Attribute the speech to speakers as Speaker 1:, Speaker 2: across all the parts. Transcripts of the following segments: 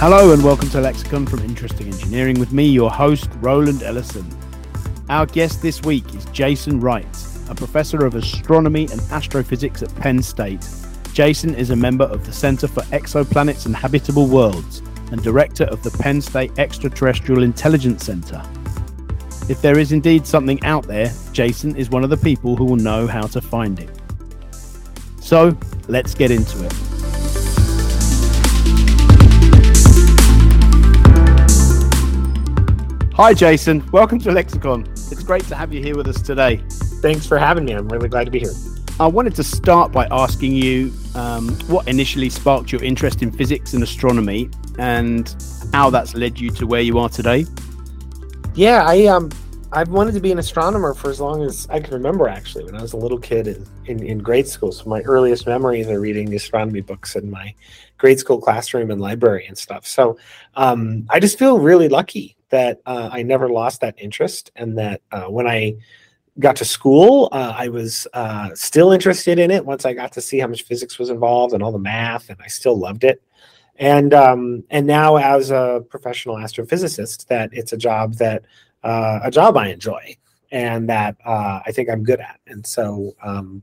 Speaker 1: Hello and welcome to Lexicon from Interesting Engineering with me, your host, Roland Ellison. Our guest this week is Jason Wright, a professor of astronomy and astrophysics at Penn State. Jason is a member of the Center for Exoplanets and Habitable Worlds and director of the Penn State Extraterrestrial Intelligence Center. If there is indeed something out there, Jason is one of the people who will know how to find it. So, let's get into it. Hi, Jason. Welcome to Lexicon. It's great to have you here with us today.
Speaker 2: Thanks for having me. I'm really glad to be here.
Speaker 1: I wanted to start by asking you um, what initially sparked your interest in physics and astronomy and how that's led you to where you are today.
Speaker 2: Yeah, I um I've wanted to be an astronomer for as long as I can remember actually when I was a little kid in, in, in grade school. So my earliest memories are reading the astronomy books in my grade school classroom and library and stuff. So um, I just feel really lucky that uh, I never lost that interest, and that uh, when I got to school, uh, I was uh, still interested in it. Once I got to see how much physics was involved and all the math, and I still loved it. And um, and now as a professional astrophysicist, that it's a job that uh, a job I enjoy and that uh, I think I'm good at. And so um,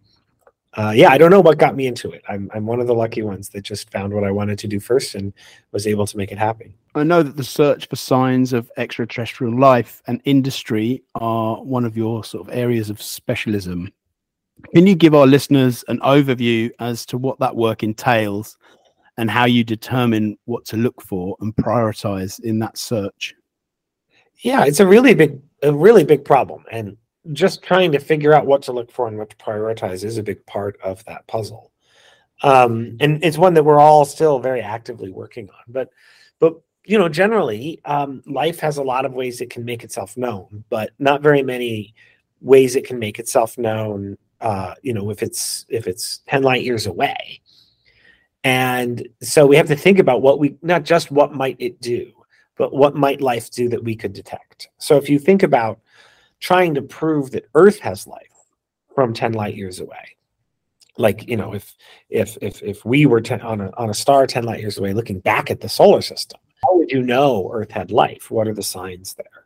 Speaker 2: uh, yeah, I don't know what got me into it. I'm, I'm one of the lucky ones that just found what I wanted to do first and was able to make it happen.
Speaker 1: I know that the search for signs of extraterrestrial life and industry are one of your sort of areas of specialism. Can you give our listeners an overview as to what that work entails and how you determine what to look for and prioritize in that search?
Speaker 2: Yeah, it's a really big, a really big problem. And just trying to figure out what to look for and what to prioritize is a big part of that puzzle. Um, and it's one that we're all still very actively working on. But, but you know, generally, um, life has a lot of ways it can make itself known, but not very many ways it can make itself known. Uh, you know, if it's if it's ten light years away, and so we have to think about what we not just what might it do, but what might life do that we could detect. So if you think about trying to prove that Earth has life from 10 light years away. Like, you know, if if if if we were ten, on a on a star 10 light years away looking back at the solar system, how would you know Earth had life? What are the signs there?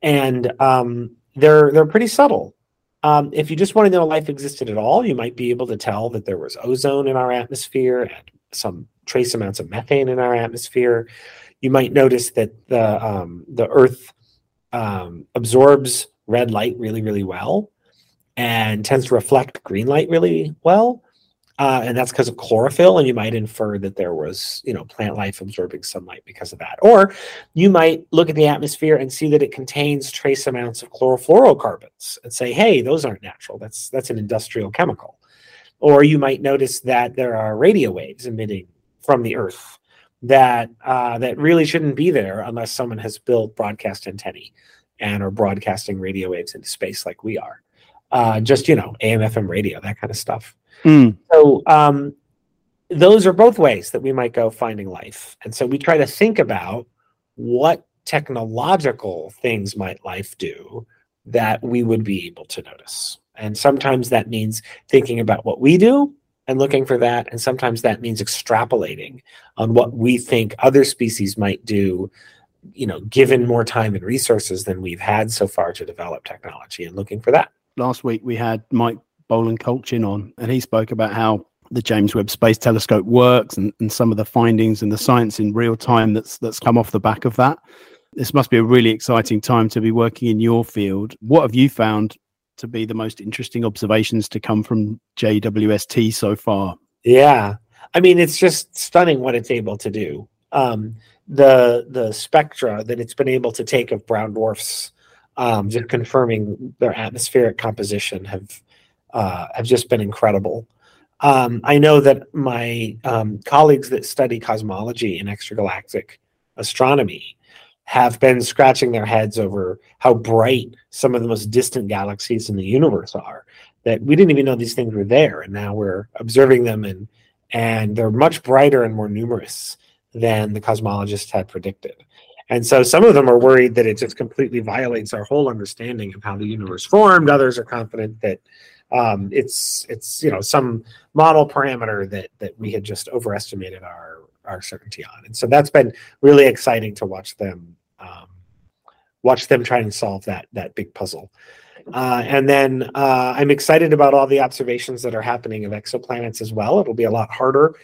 Speaker 2: And um, they're they're pretty subtle. Um, if you just want to know life existed at all, you might be able to tell that there was ozone in our atmosphere and some trace amounts of methane in our atmosphere. You might notice that the um, the Earth um, absorbs red light really, really well and tends to reflect green light really well. Uh, and that's because of chlorophyll. And you might infer that there was, you know, plant life absorbing sunlight because of that. Or you might look at the atmosphere and see that it contains trace amounts of chlorofluorocarbons and say, hey, those aren't natural. That's that's an industrial chemical. Or you might notice that there are radio waves emitting from the Earth that uh, that really shouldn't be there unless someone has built broadcast antennae and are broadcasting radio waves into space like we are. Uh, just you know, AM, FM radio, that kind of stuff. Mm. So um, those are both ways that we might go finding life, and so we try to think about what technological things might life do that we would be able to notice. And sometimes that means thinking about what we do and looking for that. And sometimes that means extrapolating on what we think other species might do, you know, given more time and resources than we've had so far to develop technology and looking for that.
Speaker 1: Last week we had Mike Boylan-Kolchin on, and he spoke about how the James Webb Space Telescope works and, and some of the findings and the science in real time that's that's come off the back of that. This must be a really exciting time to be working in your field. What have you found to be the most interesting observations to come from JWST so far.
Speaker 2: Yeah. I mean, it's just stunning what it's able to do. Um, the the spectra that it's been able to take of brown dwarfs, um, just confirming their atmospheric composition, have uh, have just been incredible. Um, I know that my um, colleagues that study cosmology and extragalactic astronomy have been scratching their heads over how bright some of the most distant galaxies in the universe are that we didn't even know these things were there and now we're observing them and and they're much brighter and more numerous than the cosmologists had predicted and so some of them are worried that it just completely violates our whole understanding of how the universe formed others are confident that um, it's it's you know some model parameter that that we had just overestimated our our certainty on. And so that's been really exciting to watch them um, watch them try and solve that that big puzzle. Uh, and then uh, I'm excited about all the observations that are happening of exoplanets as well. It'll be a lot harder.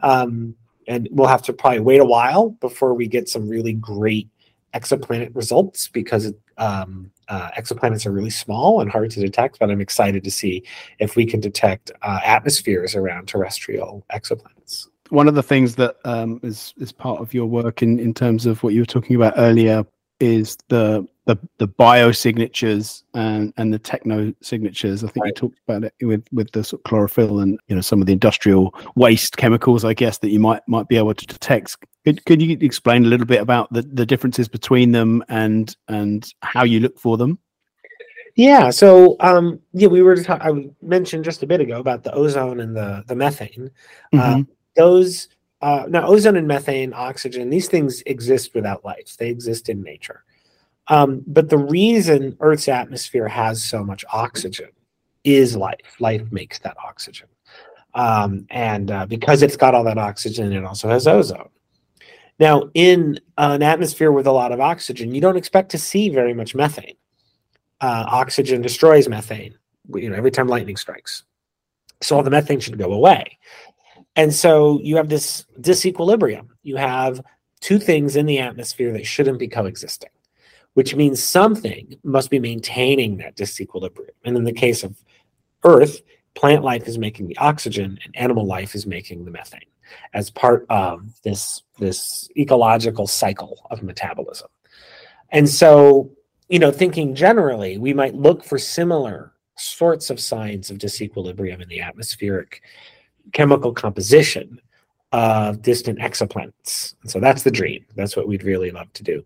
Speaker 2: Um, and we'll have to probably wait a while before we get some really great exoplanet results because um, uh, exoplanets are really small and hard to detect. But I'm excited to see if we can detect uh, atmospheres around terrestrial exoplanets.
Speaker 1: One of the things that um, is is part of your work in, in terms of what you were talking about earlier is the the the biosignatures and and the techno signatures. I think right. you talked about it with with the sort of chlorophyll and you know some of the industrial waste chemicals. I guess that you might might be able to detect. Could, could you explain a little bit about the, the differences between them and and how you look for them?
Speaker 2: Yeah, so um, yeah, we were talk- I mentioned just a bit ago about the ozone and the the methane. Uh, mm-hmm. Uh, those uh, now ozone and methane, oxygen, these things exist without life. They exist in nature. Um, but the reason Earth's atmosphere has so much oxygen is life. Life makes that oxygen. Um, and uh, because it's got all that oxygen, it also has ozone. Now, in an atmosphere with a lot of oxygen, you don't expect to see very much methane. Uh, oxygen destroys methane. You know, every time lightning strikes, so all the methane should go away. And so you have this disequilibrium. You have two things in the atmosphere that shouldn't be coexisting which means something must be maintaining that disequilibrium. And in the case of Earth, plant life is making the oxygen and animal life is making the methane as part of this, this ecological cycle of metabolism. And so, you know, thinking generally, we might look for similar sorts of signs of disequilibrium in the atmospheric chemical composition of distant exoplanets. And so that's the dream. That's what we'd really love to do.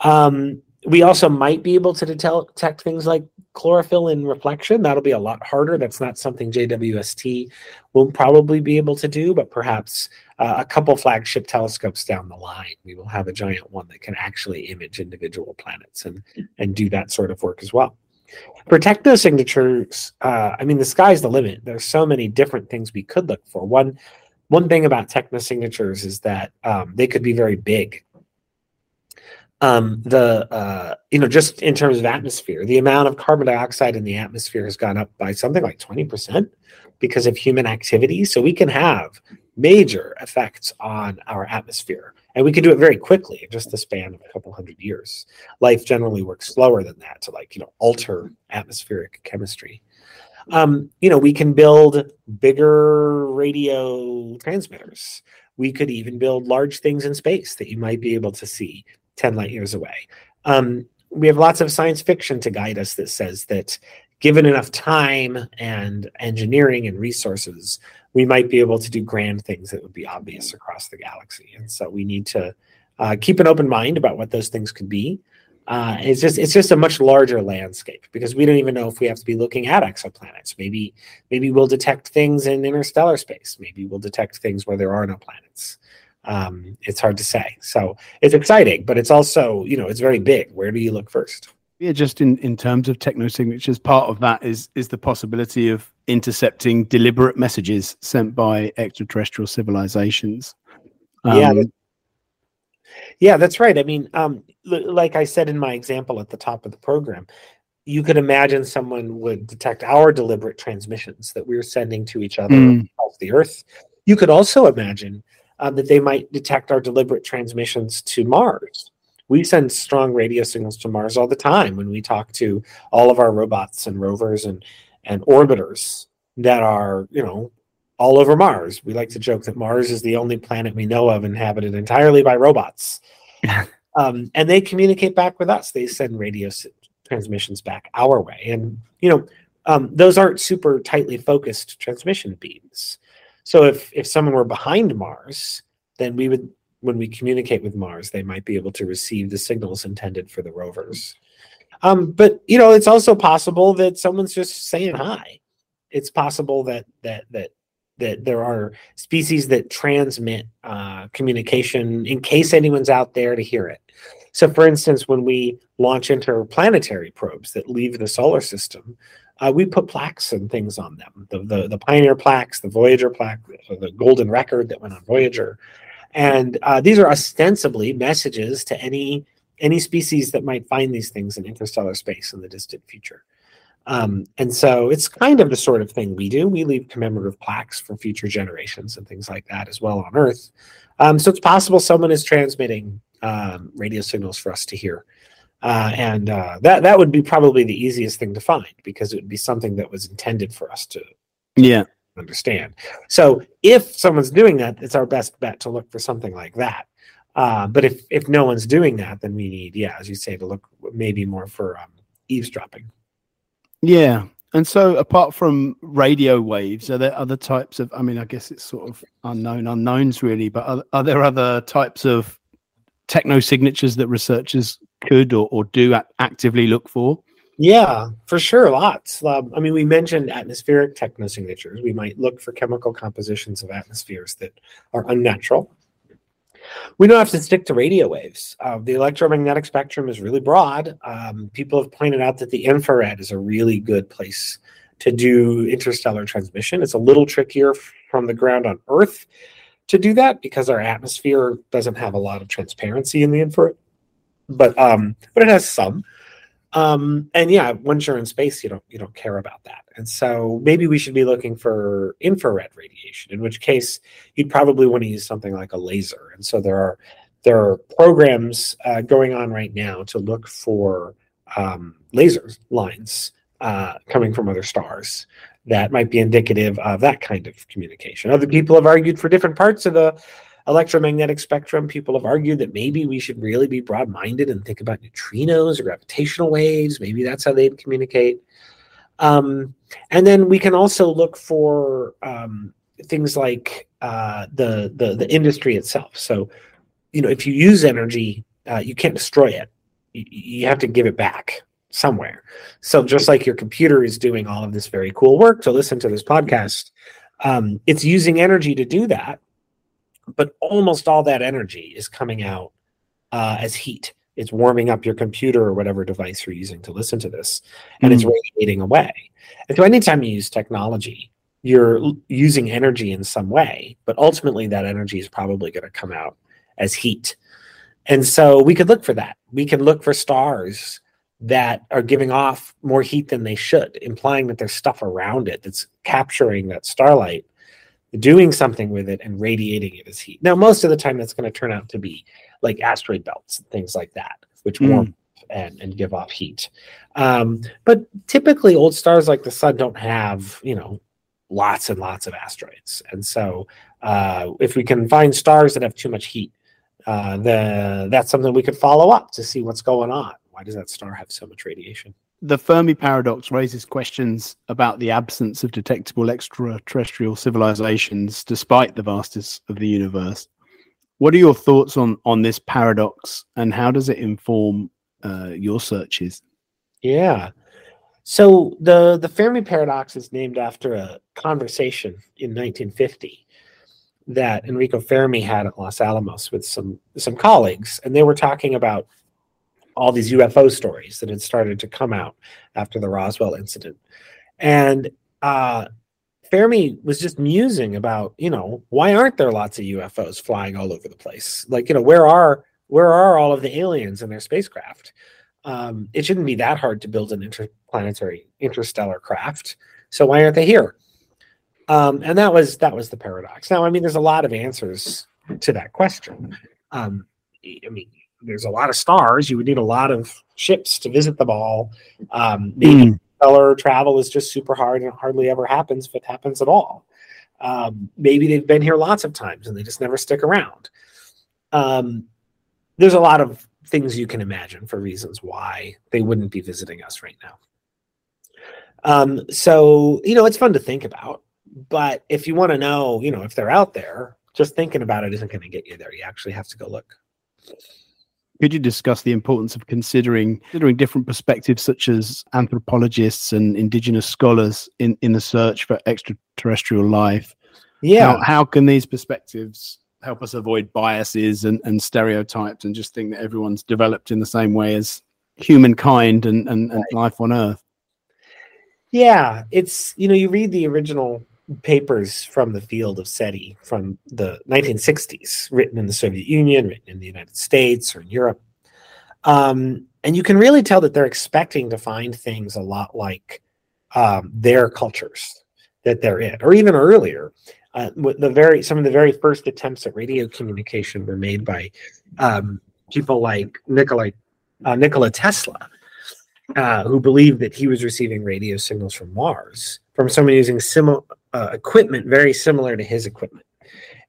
Speaker 2: Um, we also might be able to detect things like chlorophyll in reflection. That'll be a lot harder. That's not something JWST will probably be able to do, but perhaps uh, a couple flagship telescopes down the line, we will have a giant one that can actually image individual planets and, and do that sort of work as well. For technosignatures, uh, I mean, the sky's the limit. There's so many different things we could look for. One, one thing about technosignatures is that um, they could be very big um, the uh, you know just in terms of atmosphere, the amount of carbon dioxide in the atmosphere has gone up by something like twenty percent because of human activity. So we can have major effects on our atmosphere, and we can do it very quickly in just the span of a couple hundred years. Life generally works slower than that to like you know alter atmospheric chemistry. Um, you know, we can build bigger radio transmitters. We could even build large things in space that you might be able to see 10 light years away. Um, we have lots of science fiction to guide us that says that given enough time and engineering and resources, we might be able to do grand things that would be obvious across the galaxy. And so we need to uh, keep an open mind about what those things could be. Uh, it's just it's just a much larger landscape because we don't even know if we have to be looking at exoplanets. Maybe maybe we'll detect things in interstellar space. Maybe we'll detect things where there are no planets um, it's hard to say. So it's exciting, but it's also, you know, it's very big. Where do you look first?
Speaker 1: Yeah, just in, in terms of technosignatures, part of that is is the possibility of intercepting deliberate messages sent by extraterrestrial civilizations.
Speaker 2: Um, yeah, that, yeah, that's right. I mean, um, l- like I said in my example at the top of the program, you could imagine someone would detect our deliberate transmissions that we're sending to each other mm. off the Earth. You could also imagine um, that they might detect our deliberate transmissions to Mars. We send strong radio signals to Mars all the time when we talk to all of our robots and rovers and, and orbiters that are, you know, all over Mars. We like to joke that Mars is the only planet we know of inhabited entirely by robots. um, and they communicate back with us. They send radio transmissions back our way. And, you know, um, those aren't super tightly focused transmission beams. So if if someone were behind Mars, then we would when we communicate with Mars, they might be able to receive the signals intended for the rovers. Um, but you know, it's also possible that someone's just saying hi. It's possible that that that that there are species that transmit uh, communication in case anyone's out there to hear it. So, for instance, when we launch interplanetary probes that leave the solar system, uh, we put plaques and things on them. The, the, the Pioneer plaques, the Voyager plaque, the Golden Record that went on Voyager, and uh, these are ostensibly messages to any any species that might find these things in interstellar space in the distant future. Um, and so it's kind of the sort of thing we do. We leave commemorative plaques for future generations and things like that as well on Earth. Um, so it's possible someone is transmitting um, radio signals for us to hear. Uh, and uh, that that would be probably the easiest thing to find because it would be something that was intended for us to
Speaker 1: yeah
Speaker 2: understand. So if someone's doing that, it's our best bet to look for something like that. Uh, but if if no one's doing that, then we need yeah, as you say, to look maybe more for um, eavesdropping.
Speaker 1: Yeah. And so, apart from radio waves, are there other types of? I mean, I guess it's sort of unknown unknowns, really. But are, are there other types of techno signatures that researchers could or, or do actively look for?
Speaker 2: Yeah, for sure, lots. Um, I mean, we mentioned atmospheric technosignatures. We might look for chemical compositions of atmospheres that are unnatural. We don't have to stick to radio waves. Uh, the electromagnetic spectrum is really broad. Um, people have pointed out that the infrared is a really good place to do interstellar transmission. It's a little trickier from the ground on Earth to do that because our atmosphere doesn't have a lot of transparency in the infrared, but um, but it has some. Um, and yeah, once you're in space, you don't you don't care about that. And so maybe we should be looking for infrared radiation, in which case you'd probably want to use something like a laser. And so there are there are programs uh, going on right now to look for um, laser lines uh, coming from other stars that might be indicative of that kind of communication. Other people have argued for different parts of the electromagnetic spectrum, people have argued that maybe we should really be broad minded and think about neutrinos or gravitational waves. Maybe that's how they'd communicate. Um, and then we can also look for um, things like uh, the, the the industry itself. So, you know, if you use energy, uh, you can't destroy it. You, you have to give it back somewhere. So, just like your computer is doing all of this very cool work to listen to this podcast, um, it's using energy to do that but almost all that energy is coming out uh, as heat. It's warming up your computer or whatever device you're using to listen to this, and mm. it's radiating away. And so, anytime you use technology, you're using energy in some way, but ultimately, that energy is probably going to come out as heat. And so, we could look for that. We can look for stars that are giving off more heat than they should, implying that there's stuff around it that's capturing that starlight doing something with it and radiating it as heat. Now, most of the time, that's going to turn out to be like asteroid belts and things like that, which mm. warm and, and give off heat. Um, but typically, old stars like the sun don't have, you know, lots and lots of asteroids. And so, uh, if we can find stars that have too much heat, uh, the, that's something we could follow up to see what's going on. Why does that star have so much radiation?
Speaker 1: The Fermi paradox raises questions about the absence of detectable extraterrestrial civilizations despite the vastness of the universe. What are your thoughts on on this paradox, and how does it inform uh, your searches?
Speaker 2: Yeah. So the the Fermi paradox is named after a conversation in 1950 that Enrico Fermi had at Los Alamos with some some colleagues, and they were talking about all these UFO stories that had started to come out after the Roswell incident. And uh, Fermi was just musing about, you know, why aren't there lots of UFOs flying all over the place? Like, you know, where are where are all of the aliens and their spacecraft? Um, it shouldn't be that hard to build an interplanetary interstellar craft. So why aren't they here? Um, and that was that was the paradox. Now, I mean, there's a lot of answers to that question. Um, I mean, there's a lot of stars. You would need a lot of ships to visit them all. Um, maybe mm. stellar travel is just super hard and it hardly ever happens if it happens at all. Um, maybe they've been here lots of times and they just never stick around. Um, there's a lot of things you can imagine for reasons why they wouldn't be visiting us right now. Um, so, you know, it's fun to think about. But if you want to know, you know, if they're out there, just thinking about it isn't going to get you there. You actually have to go look.
Speaker 1: Could you discuss the importance of considering considering different perspectives, such as anthropologists and indigenous scholars, in, in the search for extraterrestrial life?
Speaker 2: Yeah.
Speaker 1: How, how can these perspectives help us avoid biases and, and stereotypes and just think that everyone's developed in the same way as humankind and, and, and life on Earth?
Speaker 2: Yeah, it's you know you read the original papers from the field of SETI from the 1960s, written in the Soviet Union, written in the United States or in Europe, um, and you can really tell that they're expecting to find things a lot like um, their cultures that they're in, or even earlier. Uh, the very some of the very first attempts at radio communication were made by um, people like Nikola uh, Nikola Tesla, uh, who believed that he was receiving radio signals from Mars from someone using similar uh, equipment very similar to his equipment.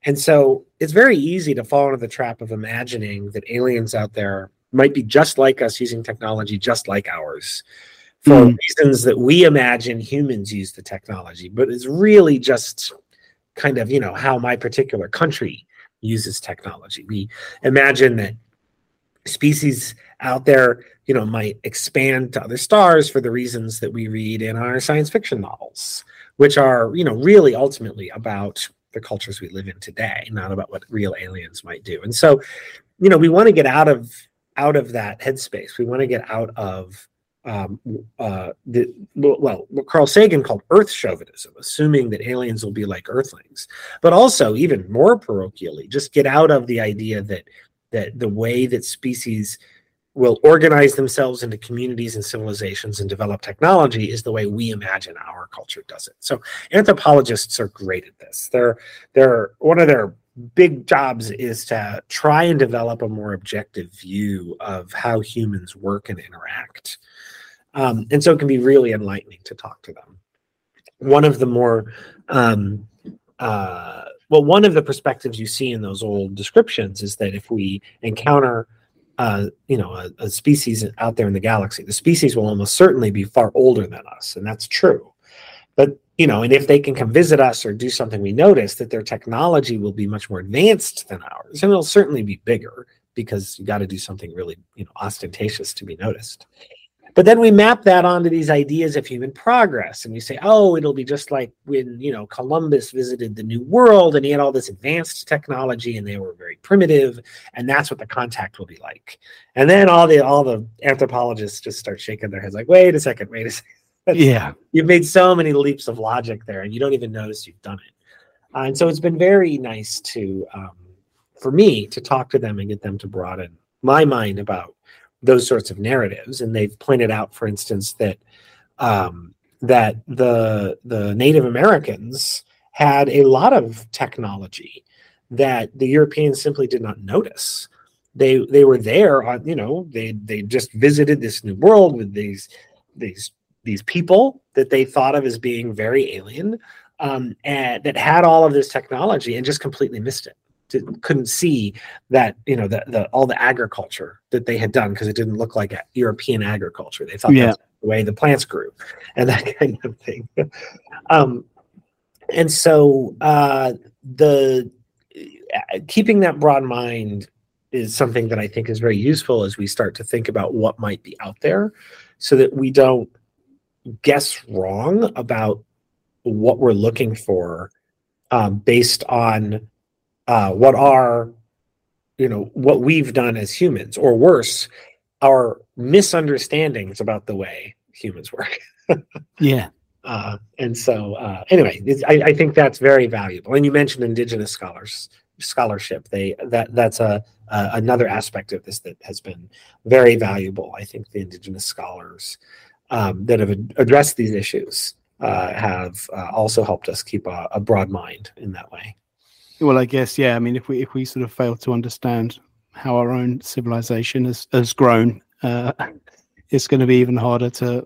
Speaker 2: And so it's very easy to fall into the trap of imagining that aliens out there might be just like us using technology just like ours for mm. reasons that we imagine humans use the technology, but it's really just kind of, you know, how my particular country uses technology. We imagine that species out there, you know, might expand to other stars for the reasons that we read in our science fiction novels, which are, you know, really ultimately about the cultures we live in today, not about what real aliens might do. And so, you know, we want to get out of out of that headspace. We want to get out of um, uh, the well, what Carl Sagan called Earth chauvinism, assuming that aliens will be like Earthlings, but also even more parochially, just get out of the idea that that the way that species will organize themselves into communities and civilizations and develop technology is the way we imagine our culture does it. So anthropologists are great at this. They're they're one of their big jobs is to try and develop a more objective view of how humans work and interact. Um, and so it can be really enlightening to talk to them. One of the more, um, uh, well, one of the perspectives you see in those old descriptions is that if we encounter, uh, you know, a, a species out there in the galaxy, the species will almost certainly be far older than us, and that's true. But you know, and if they can come visit us or do something we notice, that their technology will be much more advanced than ours, and it'll certainly be bigger because you got to do something really, you know, ostentatious to be noticed. But then we map that onto these ideas of human progress, and we say, oh, it'll be just like when you know Columbus visited the New World, and he had all this advanced technology, and they were very primitive, and that's what the contact will be like. And then all the all the anthropologists just start shaking their heads, like, wait a second, wait a second
Speaker 1: yeah.
Speaker 2: You've made so many leaps of logic there and you don't even notice you've done it. Uh, and so it's been very nice to, um, for me, to talk to them and get them to broaden my mind about those sorts of narratives. And they've pointed out, for instance, that um, that the the Native Americans had a lot of technology that the Europeans simply did not notice. They they were there on you know they they just visited this new world with these these these people that they thought of as being very alien um, and that had all of this technology and just completely missed it Didn't, couldn't see that you know the, the all the agriculture that they had done because it didn't look like European agriculture. They thought yeah. that's the way the plants grew and that kind of thing. um, and so uh, the uh, keeping that broad mind is something that I think is very useful as we start to think about what might be out there, so that we don't guess wrong about what we're looking for um, based on uh, what are you know what we've done as humans or worse our misunderstandings about the way humans work.
Speaker 1: Yeah.
Speaker 2: Uh, and so uh, anyway I, I, think that's very valuable. And you mentioned indigenous scholars scholarship. They that that's a another aspect of this that has been very valuable. I think the indigenous scholars um, that have addressed these issues uh, have uh, also helped us keep a, a, broad mind in that way.
Speaker 1: Well, I guess yeah. I mean, if we if we sort of fail to understand how our own civilization has has grown, uh, it's going to be even harder to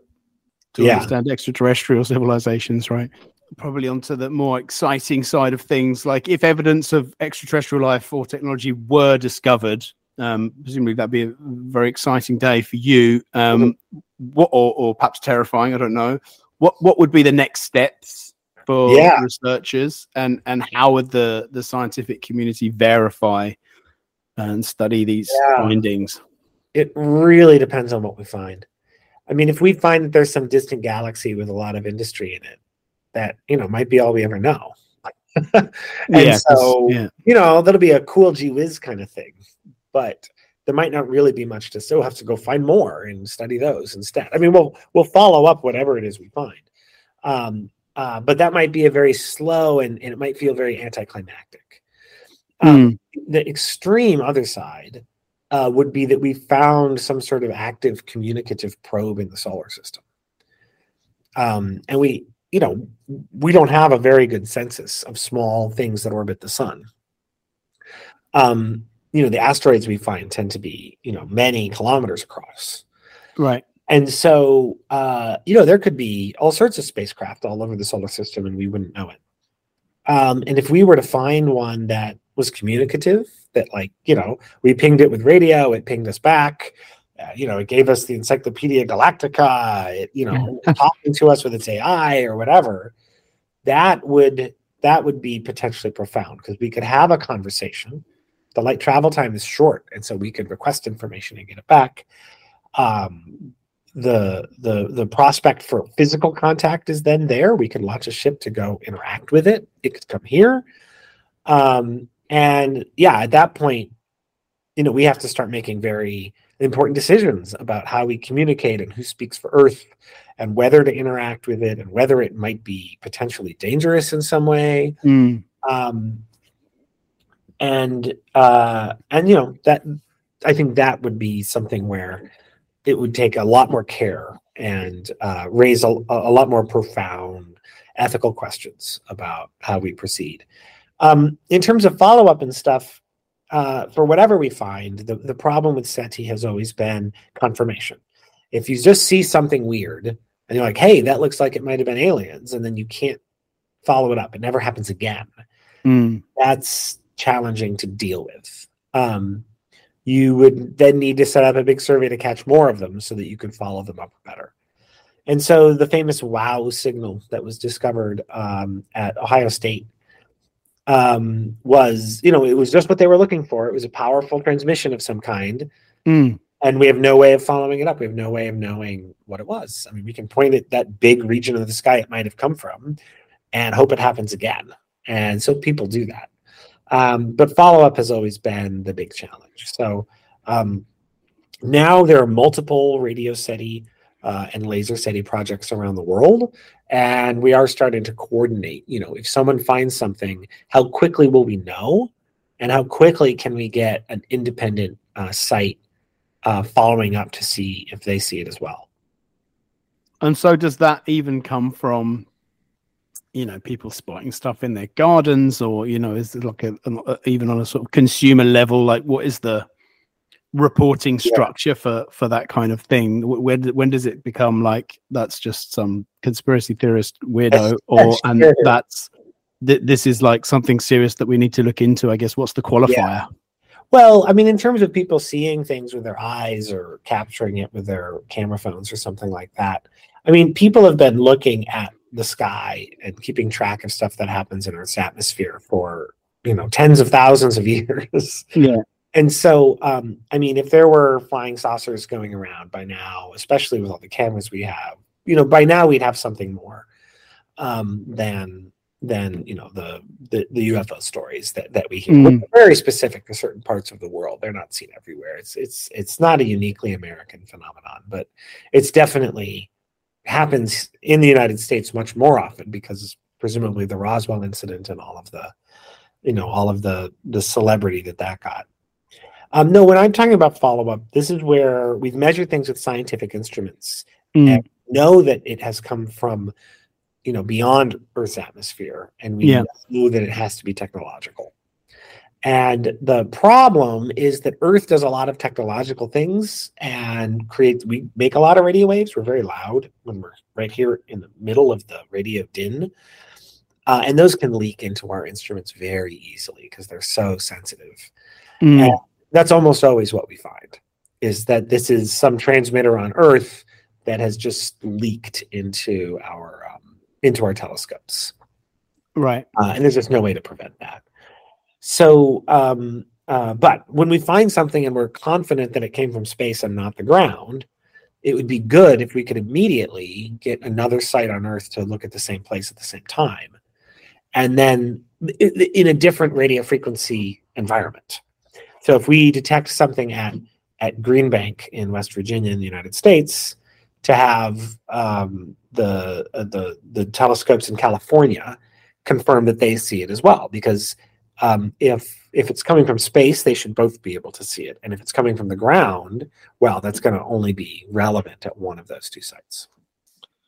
Speaker 1: to yeah. understand extraterrestrial civilizations, right? Probably onto the more exciting side of things, like if evidence of extraterrestrial life or technology were discovered, um, presumably that'd be a very exciting day for you. Um, mm-hmm. What, or, or perhaps terrifying. I don't know. What what would be the next steps for yeah. researchers, and and how would the the scientific community verify and study these yeah. findings?
Speaker 2: It really depends on what we find. I mean, if we find that there's some distant galaxy with a lot of industry in it, that you know might be all we ever know. and yeah, so yeah. you know that'll be a cool gee whiz kind of thing but there might not really be much to so we'll have to go find more and study those instead. I mean, we'll we'll follow up whatever it is we find. Um, uh, but that might be a very slow and, and it might feel very anticlimactic. Um, The extreme other side uh, would be that we found some sort of active communicative probe in the solar system. Um, and we, you know, we don't have a very good census of small things that orbit the sun. Um, you know, the asteroids we find tend to be, you know, many kilometers across.
Speaker 1: Right.
Speaker 2: And so, uh, you know, there could be all sorts of spacecraft all over the solar system and we wouldn't know it. Um, and if we were to find one that was communicative, that like, you know, we pinged it with radio, it pinged us back, uh, you know, it gave us the Encyclopedia Galactica, it, you know, talking to us with its AI or whatever, that would that would be potentially profound because we could have a conversation. The light travel time is short, and so we could request information and get it back. Um, the the the prospect for physical contact is then there. We can launch a ship to go interact with it. It could come here, um, and yeah, at that point, you know, we have to start making very important decisions about how we communicate and who speaks for Earth and whether to interact with it and whether it might be potentially dangerous in some way.
Speaker 1: Mm.
Speaker 2: Um, and uh, and you know that I think that would be something where it would take a lot more care and uh, raise a, a lot more profound ethical questions about how we proceed. Um, in terms of follow up and stuff, uh, for whatever we find, the, the problem with SETI has always been confirmation. If you just see something weird and you're like, hey, that looks like it might have been aliens, and then you can't follow it up, it never happens again.
Speaker 1: Mm.
Speaker 2: That's challenging to deal with. Um, you would then need to set up a big survey to catch more of them so that you can follow them up better. And so the famous WOW signal that was discovered um, at Ohio State um, was, you know, it was just what they were looking for. It was a powerful transmission of some kind.
Speaker 1: Mm.
Speaker 2: And we have no way of following it up. We have no way of knowing what it was. I mean, we can point at that big region of the sky it might have come from and hope it happens again. And so people do that. Um, but follow up has always been the big challenge. So um, now there are multiple radio SETI uh, and laser SETI projects around the world, and we are starting to coordinate. You know, if someone finds something, how quickly will we know, and how quickly can we get an independent uh, site uh, following up to see if they see it as well?
Speaker 1: And so, does that even come from you know people spotting stuff in their gardens or you know is it like a, a, uh, even on a sort of consumer level like what is the reporting structure yeah. for for that kind of thing when when does it become like that's just some conspiracy theorist weirdo or and that's th- this is like something serious that we need to look into i guess what's the qualifier yeah.
Speaker 2: well i mean in terms of people seeing things with their eyes or capturing it with their camera phones or something like that i mean people have been looking at the sky and keeping track of stuff that happens in Earth's atmosphere for you know tens of thousands of years.
Speaker 1: Yeah.
Speaker 2: And so, um, I mean, if there were flying saucers going around by now, especially with all the cameras we have, you know, by now we'd have something more um, than than you know the, the the UFO stories that that we hear. Mm. very specific to certain parts of the world. They're not seen everywhere. It's it's it's not a uniquely American phenomenon, but it's definitely happens in the United States much more often because presumably the Roswell incident and all of the, you know, all of the the celebrity that that got. Um, no, when I'm talking about follow up, this is where we've measured things with scientific instruments mm. and know that it has come from, you know, beyond Earth's atmosphere, and we yeah. know that it has to be technological. And the problem is that Earth does a lot of technological things and creates, we make a lot of radio waves. We're very loud when we're right here in the middle of the radio din. Uh, and those can leak into our instruments very easily because they're so sensitive. Mm. And that's almost always what we find is that this is some transmitter on Earth that has just leaked into our um, into our telescopes.
Speaker 1: Right.
Speaker 2: Uh, and there's just no way to prevent that. So, um, uh, but when we find something and we're confident that it came from space and not the ground, it would be good if we could immediately get another site on Earth to look at the same place at the same time, and then in a different radio frequency environment. So, if we detect something at at Green Bank in West Virginia in the United States, to have um, the uh, the the telescopes in California confirm that they see it as well. Because um, if if it's coming from space, they should both be able to see it, and if it's coming from the ground, well, that's going to only be relevant at one of those two sites.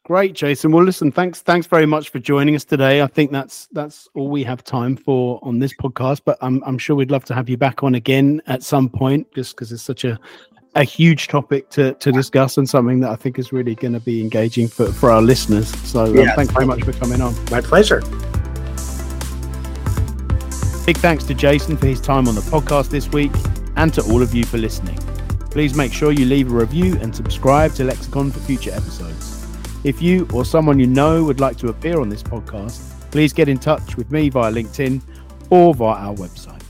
Speaker 1: Great, Jason. Well, listen, thanks, thanks very much for joining us today. I think that's that's all we have time for on this podcast, but I'm I'm sure we'd love to have you back on again at some point, just because it's such a a huge topic to, to discuss and something that I think is really going to be engaging for, for our listeners. So um, yes, thanks very much for coming on.
Speaker 2: My pleasure.
Speaker 1: Big thanks to Jason for his time on the podcast this week and to all of you for listening. Please make sure you leave a review and subscribe to Lexicon for future episodes. If you or someone you know would like to appear on this podcast, please get in touch with me via LinkedIn or via our website.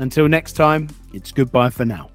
Speaker 1: Until next time, it's goodbye for now.